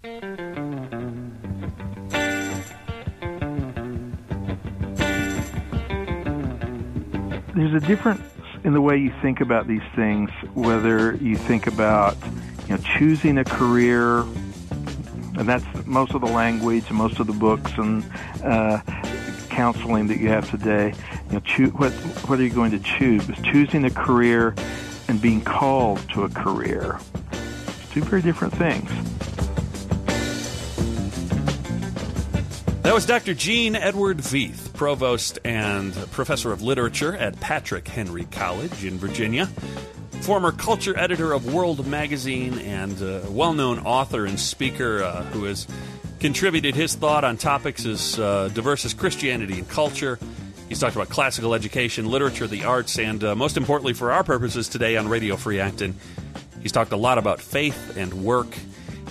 There's a difference in the way you think about these things, whether you think about you know, choosing a career, and that's most of the language, and most of the books and uh, counseling that you have today. You know, choo- what what are you going to choose? Choosing a career and being called to a career. It's two very different things. That was Dr. Gene Edward Veith, Provost and Professor of Literature at Patrick Henry College in Virginia, former culture editor of World Magazine, and well known author and speaker uh, who has contributed his thought on topics as uh, diverse as Christianity and culture. He's talked about classical education, literature, the arts, and uh, most importantly for our purposes today on Radio Free Acton, he's talked a lot about faith and work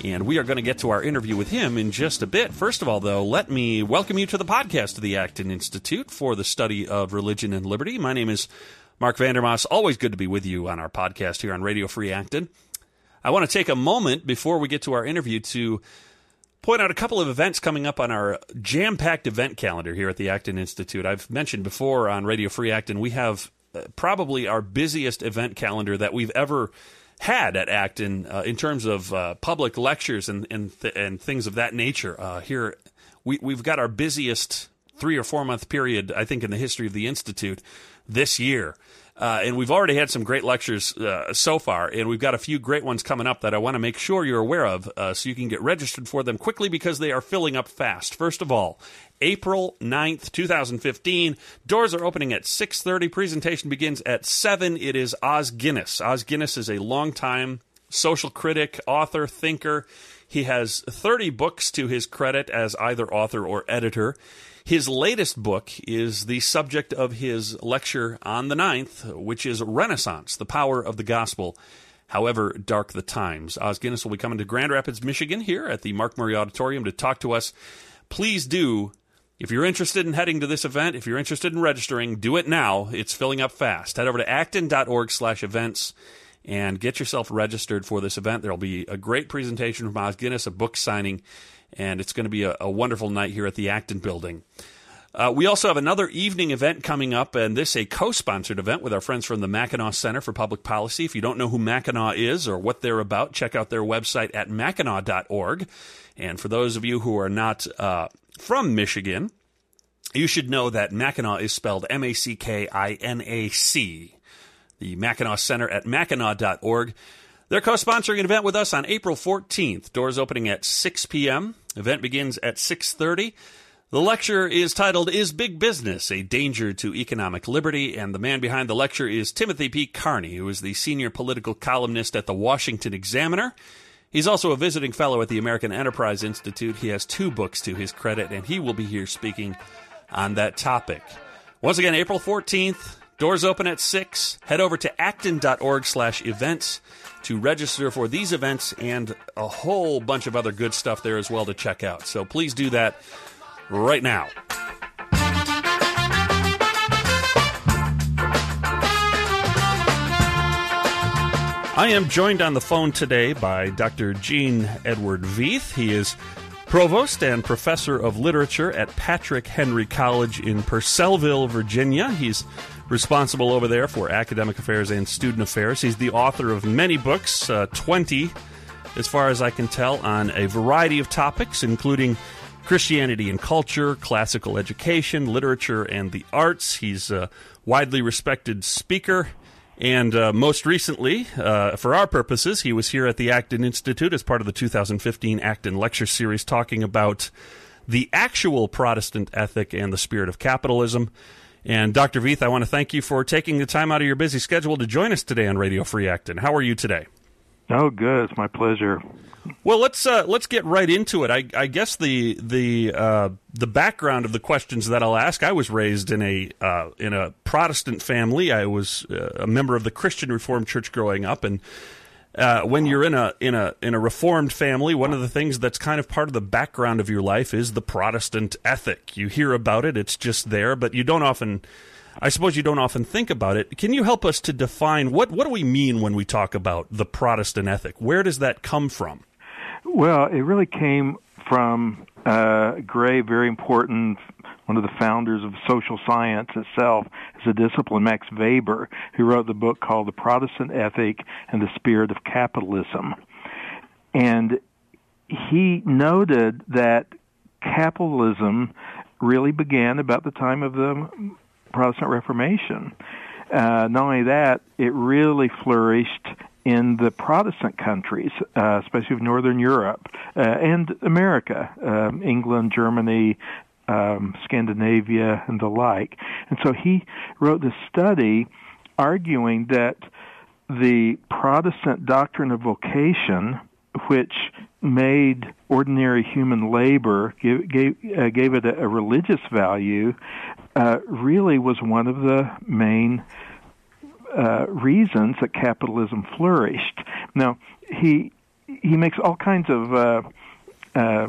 and we are going to get to our interview with him in just a bit. First of all, though, let me welcome you to the podcast of the Acton Institute for the Study of Religion and Liberty. My name is Marc Vander Maas. Always good to be with you on our podcast here on Radio Free Acton. I want to take a moment before we get to our interview to point out a couple of events coming up on our jam packed event calendar here at the Acton Institute. I've mentioned before on Radio Free Acton, we have uh, probably our busiest event calendar that we've ever had at Acton uh, in terms of uh, public lectures and and, th- and things of that nature. Uh, here, we we've got our busiest three or four month period, I think, in the history of the institute this year. Uh, and we've already had some great lectures uh, so far, and we've got a few great ones coming up that I want to make sure you're aware of, uh, so you can get registered for them quickly because they are filling up fast. First of all, April 9th, 2015. Doors are opening at 6:30. Presentation begins at 7. It is Os Guinness. Os Guinness is a longtime social critic, author, thinker. He has 30 books to his credit as either author or editor. His latest book is the subject of his lecture on the 9th, which is Renaissance, the Power of the Gospel. However dark the times. Os Guinness will be coming to Grand Rapids, Michigan, here at the Mark Murray Auditorium to talk to us. Please do if you're interested in heading to this event, if you're interested in registering, do it now. It's filling up fast. Head over to acton.org slash events and get yourself registered for this event. There'll be a great presentation from Os Guinness, a book signing, and it's going to be a, a wonderful night here at the Acton building. Uh, we also have another evening event coming up, and this a co-sponsored event with our friends from the Mackinac Center for Public Policy. If you don't know who Mackinac is or what they're about, check out their website at mackinac.org. And for those of you who are not uh, from Michigan, you should know that Mackinac is spelled M-A-C-K-I-N-A-C. The Mackinac Center at mackinac.org. They're co-sponsoring an event with us on April 14th. Doors opening at 6 p.m. Event begins at 6:30. The lecture is titled Is Big Business a Danger to Economic Liberty? And the man behind the lecture is Timothy P. Carney, who is the senior political columnist at the Washington Examiner. He's also a visiting fellow at the American Enterprise Institute. He has two books to his credit, and he will be here speaking on that topic. Once again, April 14th, doors open at 6. Head over to acton.org slash events to register for these events and a whole bunch of other good stuff there as well to check out. So please do that right now. I am joined on the phone today by Dr. Gene Edward Veith. He is provost and professor of literature at Patrick Henry College in Purcellville, Virginia. He's responsible over there for academic affairs and student affairs. He's the author of many books, uh, 20 as far as I can tell, on a variety of topics, including Christianity and culture, classical education, literature, and the arts. He's a widely respected speaker. And uh, most recently, uh, for our purposes, he was here at the Acton Institute as part of the 2015 Acton Lecture Series talking about the actual Protestant ethic and the spirit of capitalism. And Dr. Veith, I want to thank you for taking the time out of your busy schedule to join us today on Radio Free Acton. How are you today? Oh, good. It's my pleasure. Well, let's uh, let's get right into it. I, I guess the the uh, the background of the questions that I'll ask. I was raised in a uh, in a Protestant family. I was uh, a member of the Christian Reformed Church growing up, and uh, when you're in a in a in a Reformed family, one of the things that's kind of part of the background of your life is the Protestant ethic. You hear about it; it's just there, but you don't often I suppose you don't often think about it. Can you help us to define what what do we mean when we talk about the Protestant ethic? Where does that come from? Well, it really came from uh, Gray, very important, one of the founders of social science itself as a discipline, Max Weber, who wrote the book called The Protestant Ethic and the Spirit of Capitalism. And he noted that capitalism really began about the time of the Protestant Reformation. Uh, not only that, it really flourished in the Protestant countries, uh, especially of Northern Europe uh, and America, um, England, Germany, um, Scandinavia, and the like. And so he wrote this study arguing that the Protestant doctrine of vocation, which made ordinary human labor, gave, gave, uh, gave it a, a, religious value, uh, really was one of the main uh, reasons that capitalism flourished. Now, he he makes all kinds of uh, uh,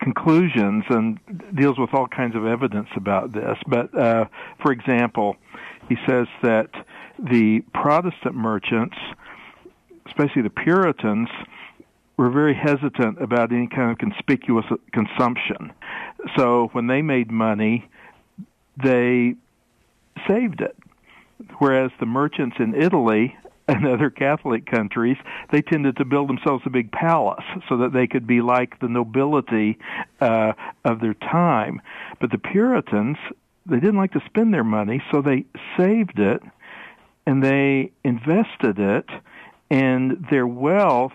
conclusions and deals with all kinds of evidence about this. But uh, for example, he says that the Protestant merchants, especially the Puritans, were very hesitant about any kind of conspicuous consumption. So when they made money, they saved it. Whereas the merchants in Italy and other Catholic countries, they tended to build themselves a big palace so that they could be like the nobility uh, of their time. But the Puritans, they didn't like to spend their money, so they saved it and they invested it, and their wealth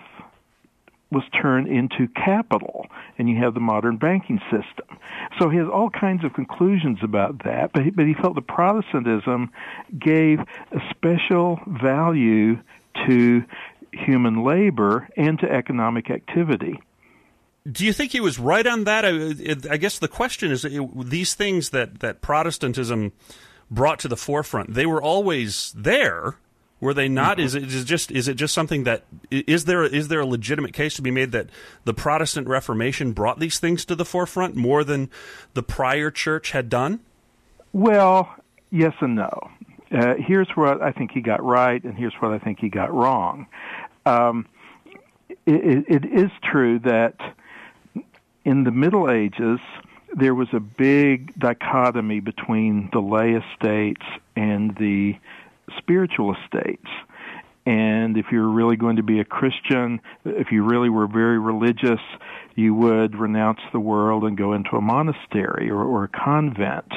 was turned into capital, and you have the modern banking system. So he has all kinds of conclusions about that, but he, but he felt that Protestantism gave a special value to human labor and to economic activity. Do you think he was right on that? I, I guess the question is these things that, that Protestantism brought to the forefront, they were always there were they not? Mm-hmm. Is it is just is it just something that is there is there a legitimate case to be made that the Protestant Reformation brought these things to the forefront more than the prior church had done? Well, yes and no. Uh, here's what I think he got right, and here's what I think he got wrong. Um, it, it is true that in the Middle Ages there was a big dichotomy between the lay estates and the spiritual estates. And if you're really going to be a Christian, if you really were very religious, you would renounce the world and go into a monastery or, or a convent.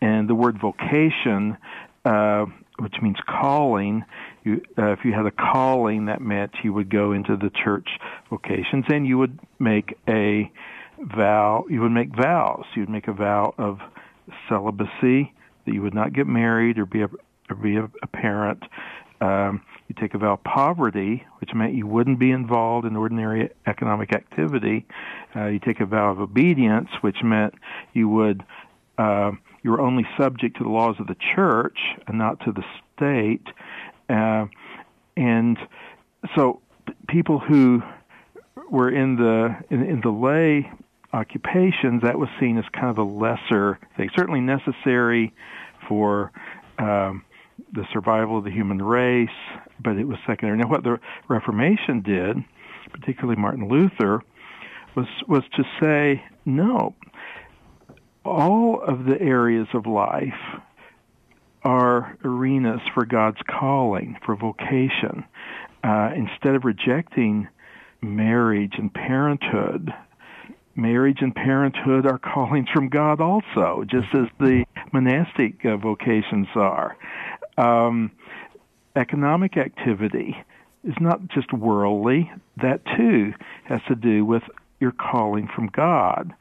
And the word vocation, uh, which means calling, you, uh, if you had a calling, that meant you would go into the church vocations and you would make a vow. You would make vows. You would make a vow of celibacy that you would not get married or be a, or be a, parent. Um, you take a vow of poverty, which meant you wouldn't be involved in ordinary economic activity. Uh, you take a vow of obedience, which meant you would uh, you were only subject to the laws of the church and not to the state. Uh, and so, people who were in the in, in the lay occupations, that was seen as kind of a lesser thing. Certainly necessary for um, the survival of the human race, but it was secondary. Now, what the Reformation did, particularly Martin Luther, was was to say no. All of the areas of life are arenas for God's calling, for vocation. Uh, instead of rejecting marriage and parenthood, marriage and parenthood are callings from God also, just as the monastic uh, vocations are um, economic activity is not just worldly. That too has to do with your calling from God.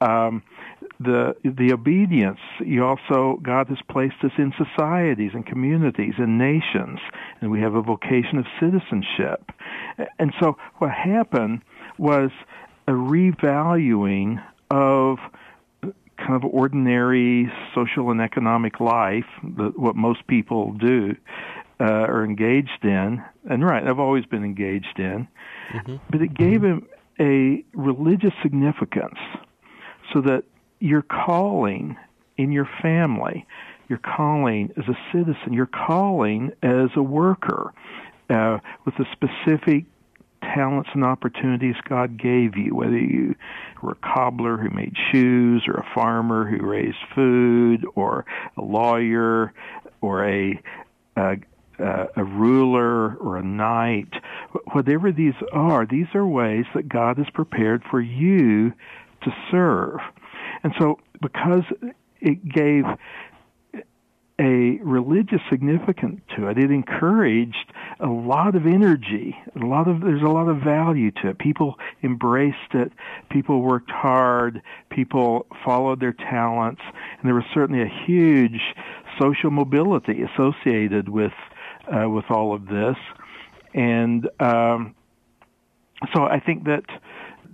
Um, the the obedience you also God has placed us in societies and communities and nations, and we have a vocation of citizenship. And so what happened was a revaluing of kind of ordinary social and economic life, the, what most people do, uh, are engaged in, and right, I've always been engaged in, mm-hmm. but it gave him a religious significance so that your calling in your family, your calling as a citizen, your calling as a worker, uh, with the specific talents and opportunities God gave you, whether you were a cobbler who made shoes, or a farmer who raised food, or a lawyer, or a, a a ruler or a knight, whatever these are, these are ways that God has prepared for you to serve. And so, because it gave a religious significance to it. It encouraged a lot of energy. A lot of there's a lot of value to it. People embraced it. People worked hard. People followed their talents, and there was certainly a huge social mobility associated with uh, with all of this. And um, so I think that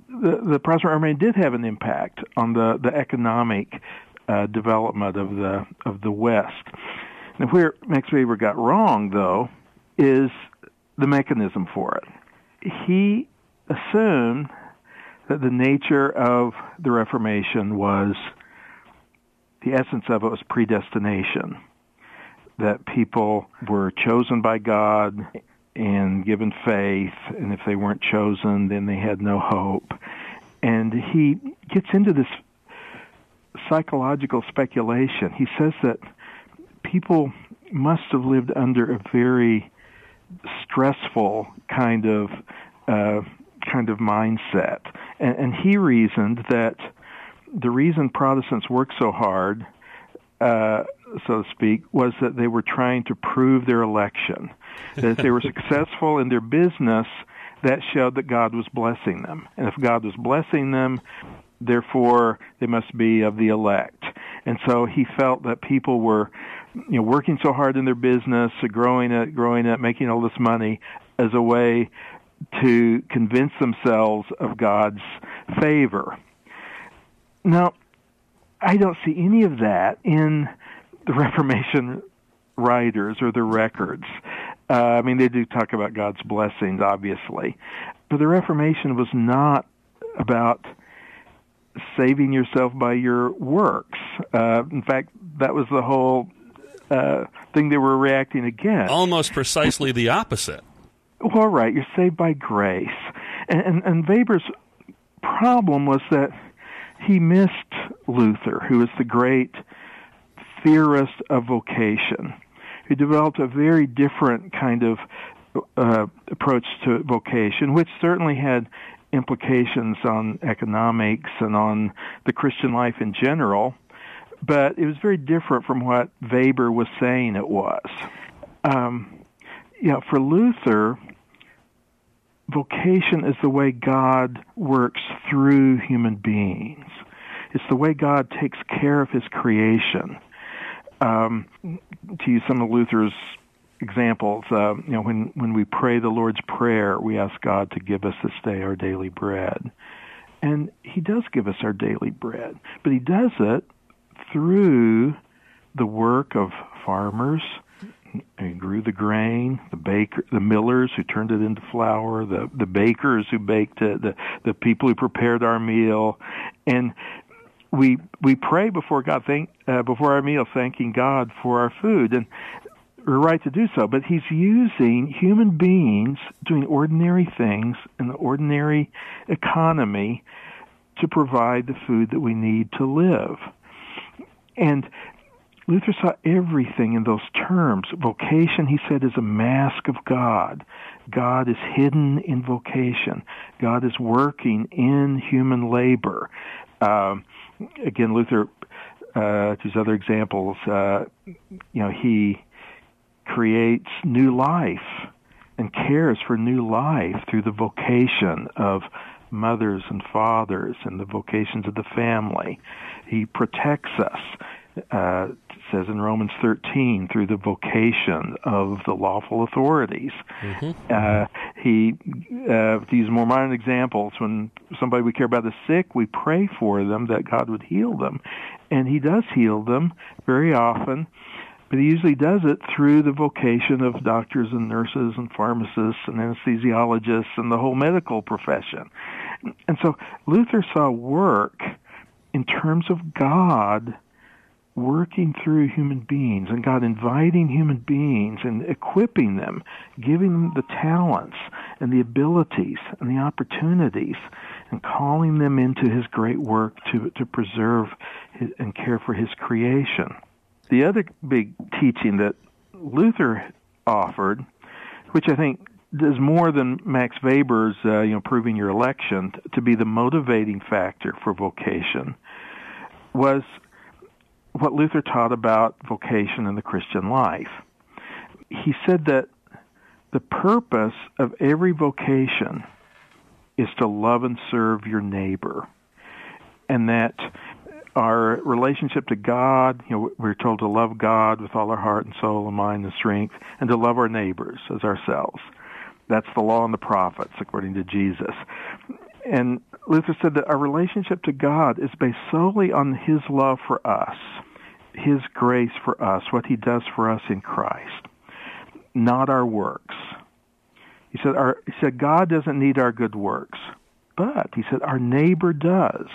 the, the Protestant Reformation did have an impact on the the economic uh, development of the of the West. And where Max Weber got wrong, though, is the mechanism for it. He assumed that the nature of the Reformation was the essence of it was predestination, that people were chosen by God and given faith, and if they weren't chosen, then they had no hope. And he gets into this psychological speculation. He says that people must have lived under a very stressful kind of uh, kind of mindset, and, and he reasoned that the reason Protestants worked so hard, uh, so to speak, was that they were trying to prove their election. that if they were successful in their business, that showed that God was blessing them, and if God was blessing them, therefore they must be of the elect. And so he felt that people were, you know, working so hard in their business, growing it, growing it, making all this money as a way to convince themselves of God's favor. Now, I don't see any of that in the Reformation writers or the records. Uh, I mean, they do talk about God's blessings, obviously, but the Reformation was not about saving yourself by your works. Uh, in fact, that was the whole uh, thing they were reacting against. Almost precisely the opposite. Well, right, you're saved by grace, and, and, and Weber's problem was that he missed Luther, who was the great theorist of vocation, who developed a very different kind of uh, approach to vocation, which certainly had implications on economics and on the Christian life in general, but it was very different from what Weber was saying it was. Um, for Luther, vocation is the way God works through human beings. It's the way God takes care of His creation. Um, to use some of Luther's examples. Uh, you know, when when we pray the Lord's prayer, we ask God to give us this day our daily bread, and He does give us our daily bread, but He does it through the work of farmers. Who grew the grain, the baker, the millers who turned it into flour, the the bakers who baked it, the the people who prepared our meal, and we we pray before God, thank uh, before our meal, thanking God for our food, and we're right to do so, but he's using human beings doing ordinary things in the ordinary economy to provide the food that we need to live. And Luther saw everything in those terms. Vocation, he said, is a mask of God. God is hidden in vocation. God is working in human labor. Um, again, Luther, uh, to his other examples, uh, you know, he creates new life and cares for new life through the vocation of mothers and fathers and the vocations of the family. He protects us, uh, says in Romans 13, through the vocation of the lawful authorities. Mm-hmm. Uh, he, uh, to use more modern examples, when somebody we care about is sick, we pray for them that God would heal them. And he does heal them very often but he usually does it through the vocation of doctors and nurses and pharmacists and anesthesiologists and the whole medical profession. And so Luther saw work in terms of God working through human beings and God inviting human beings and equipping them, giving them the talents and the abilities and the opportunities and calling them into his great work to, to preserve his, and care for his creation. The other big teaching that Luther offered, which I think does more than Max Weber's, uh, you know, proving your election to be the motivating factor for vocation, was what Luther taught about vocation in the Christian life. He said that the purpose of every vocation is to love and serve your neighbor. And that our relationship to God, you know, we're told to love God with all our heart and soul and mind and strength, and to love our neighbors as ourselves. That's the law and the prophets, according to Jesus. And Luther said that our relationship to God is based solely on His love for us, His grace for us, what He does for us in Christ, not our works. He said, our, he said, God doesn't need our good works, but he said, our neighbor does.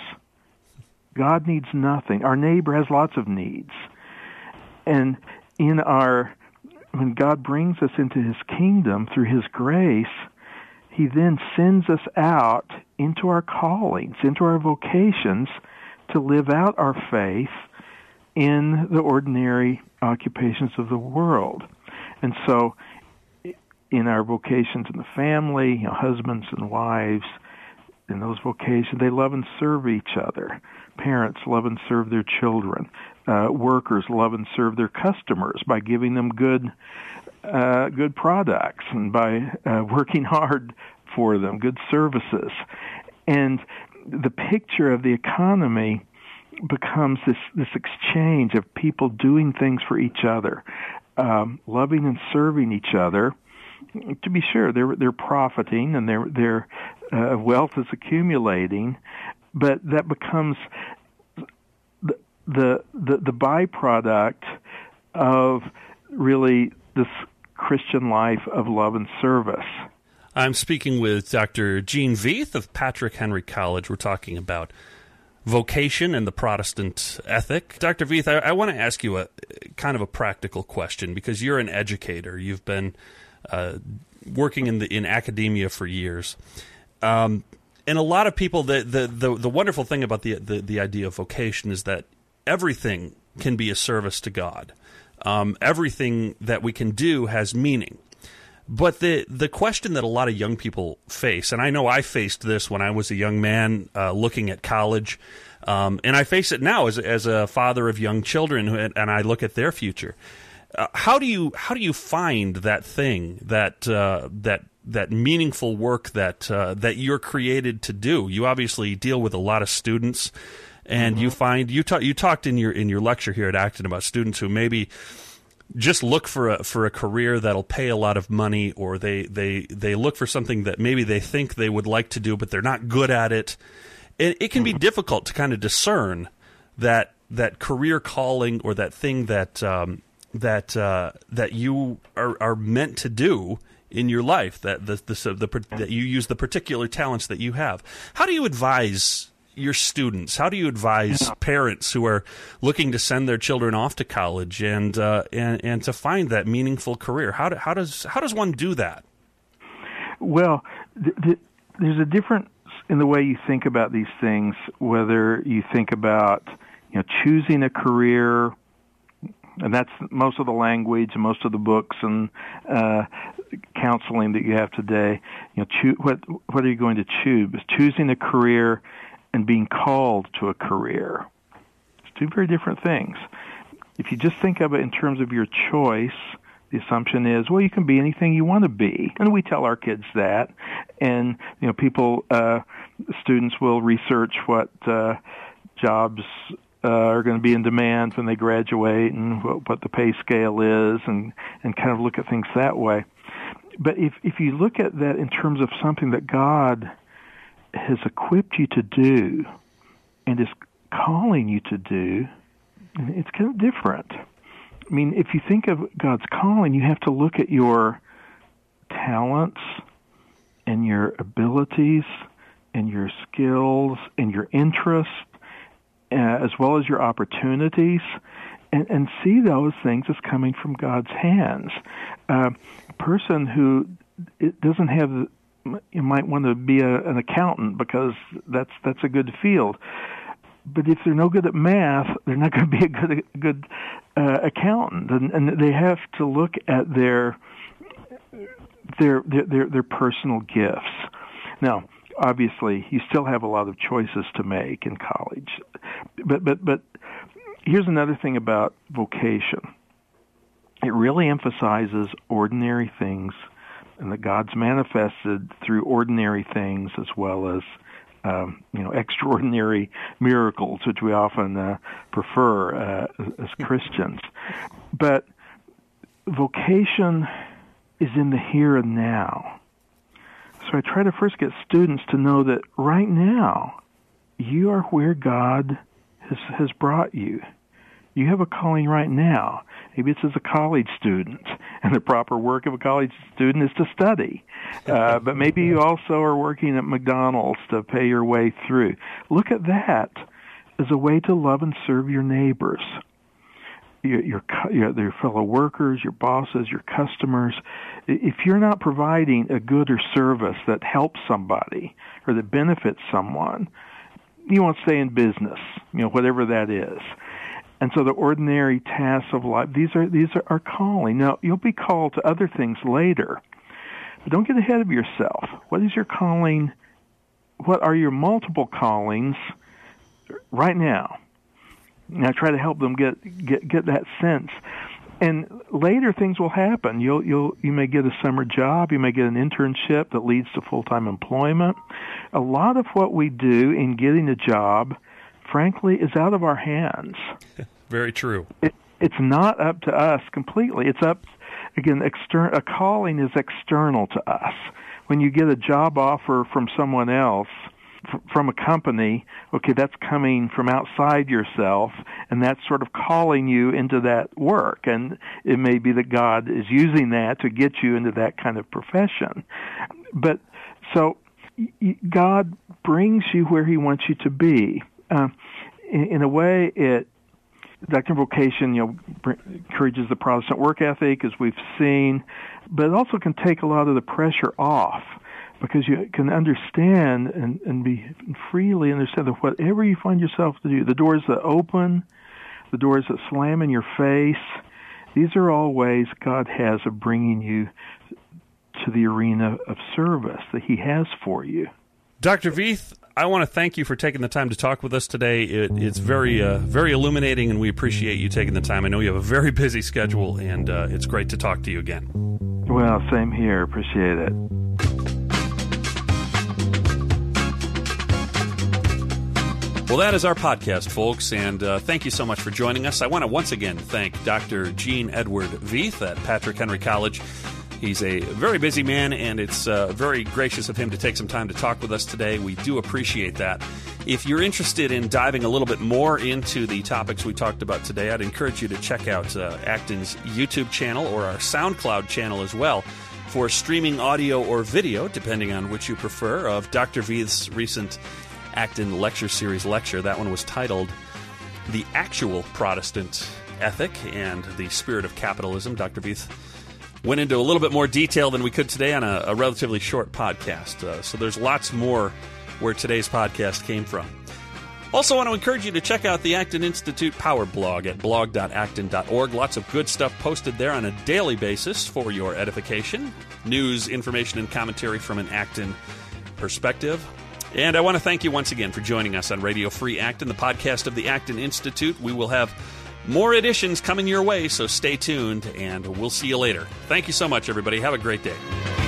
God needs nothing. Our neighbor has lots of needs. And in our, when God brings us into his kingdom through his grace, he then sends us out into our callings, into our vocations to live out our faith in the ordinary occupations of the world. And so in our vocations in the family, you know, husbands and wives, in those vocations, they love and serve each other. Parents love and serve their children. Uh, workers love and serve their customers by giving them good, uh, good products and by uh, working hard for them, good services. And the picture of the economy becomes this this exchange of people doing things for each other, um, loving and serving each other, to be sure, they're they're profiting and their their uh, wealth is accumulating, but that becomes the the the, the byproduct of really this Christian life of love and service. I'm speaking with Dr. Gene Veith of Patrick Henry College. We're talking about vocation and the Protestant ethic. Dr. Veith, I, I want to ask you a kind of a practical question because you're an educator. You've been uh, working in the in academia for years. Um, and a lot of people, the, the, the, the wonderful thing about the, the, the, idea of vocation is that everything can be a service to God. Um, everything that we can do has meaning. But the the question that a lot of young people face, and I know I faced this when I was a young man uh, looking at college, um, and I face it now as as a father of young children, and I look at their future. Uh, how do you how do you find that thing that uh, that that meaningful work that uh, that you're created to do? You obviously deal with a lot of students, and mm-hmm. you find you talk, you talked in your in your lecture here at Acton about students who maybe just look for a for a career that'll pay a lot of money, or they they they look for something that maybe they think they would like to do, but they're not good at it. It, it can be mm-hmm. difficult to kind of discern that that career calling or that thing that um, that uh, that you are, are meant to do in your life that the, the, the, that you use the particular talents that you have. How do you advise your students? How do you advise parents who are looking to send their children off to college and uh, and and to find that meaningful career? How do, how does how does one do that? Well, th- th- there's a difference in the way you think about these things. Whether you think about you know choosing a career and that's most of the language and most of the books and uh, counseling that you have today. You know, choo- what what are you going to choose? Choosing a career and being called to a career. It's two very different things. If you just think of it in terms of your choice, the assumption is, well, you can be anything you want to be, and we tell our kids that. And you know, people, uh, students will research what uh, jobs uh, are going to be in demand when they graduate and what, what the pay scale is and and kind of look at things that way but if if you look at that in terms of something that God has equipped you to do and is calling you to do it's kind of different. I mean if you think of God's calling you have to look at your talents and your abilities and your skills and your interests uh, as well as your opportunities, and, and see those things as coming from God's hands. Uh, a person who doesn't have you might want to be a, an accountant because that's that's a good field. But if they're no good at math, they're not going to be a good a good uh, accountant, and, and they have to look at their their their their, their personal gifts. Now, obviously, you still have a lot of choices to make in college, but but but here's another thing about vocation. It really emphasizes ordinary things and that God's manifested through ordinary things as well as um, you know extraordinary miracles, which we often uh, prefer uh, as Christians. But vocation is in the here and now. So I try to first get students to know that right now you are where God has has brought you. You have a calling right now. Maybe it's as a college student, and the proper work of a college student is to study. Uh, but maybe you also are working at McDonald's to pay your way through. Look at that as a way to love and serve your neighbors, your, your, your fellow workers, your bosses, your customers. If you're not providing a good or service that helps somebody or that benefits someone, you won't stay in business, you know, whatever that is. And so the ordinary tasks of life, these are these are, calling. Now you'll be called to other things later. But don't get ahead of yourself. What is your calling? What are your multiple callings right now? Now try to help them get get get that sense. And later things will happen. You'll you'll you may get a summer job, you may get an internship that leads to full-time employment. A lot of what we do in getting a job frankly is out of our hands. Very true. It, it's not up to us completely. It's up again. External a calling is external to us. When you get a job offer from someone else, from a company, okay, that's coming from outside yourself, and that's sort of calling you into that work. And it may be that God is using that to get you into that kind of profession. But so God brings you where He wants you to be. Uh, in, in a way, it doctrine of vocation, you know, encourages the Protestant work ethic, as we've seen, but it also can take a lot of the pressure off because you can understand and, and be freely understand that whatever you find yourself to do, the doors that open, the doors that slam in your face, these are all ways God has of bringing you to the arena of service that He has for you. Dr. Veith, I want to thank you for taking the time to talk with us today. It, it's very, uh, very illuminating, and we appreciate you taking the time. I know you have a very busy schedule, and uh, it's great to talk to you again. Well, same here. Appreciate it. Well, that is our podcast, folks, and uh, thank you so much for joining us. I want to once again thank Dr. Gene Edward Veith at Patrick Henry College He's a very busy man, and it's uh, very gracious of him to take some time to talk with us today. We do appreciate that. If you're interested in diving a little bit more into the topics we talked about today, I'd encourage you to check out uh, Acton's YouTube channel or our SoundCloud channel as well for streaming audio or video, depending on which you prefer, of Dr. Veith's recent Acton Lecture Series lecture. That one was titled The Actual Protestant Ethic and the Spirit of Capitalism. Dr. Veith went into a little bit more detail than we could today on a, a relatively short podcast. Uh, so there's lots more where today's podcast came from. Also, want to encourage you to check out the Acton Institute Power blog at blog.acton.org. Lots of good stuff posted there on a daily basis for your edification. News, information, and commentary from an Acton perspective. And I want to thank you once again for joining us on Radio Free Acton, the podcast of the Acton Institute. We will have more editions coming your way, so stay tuned, and we'll see you later. Thank you so much, everybody. Have a great day.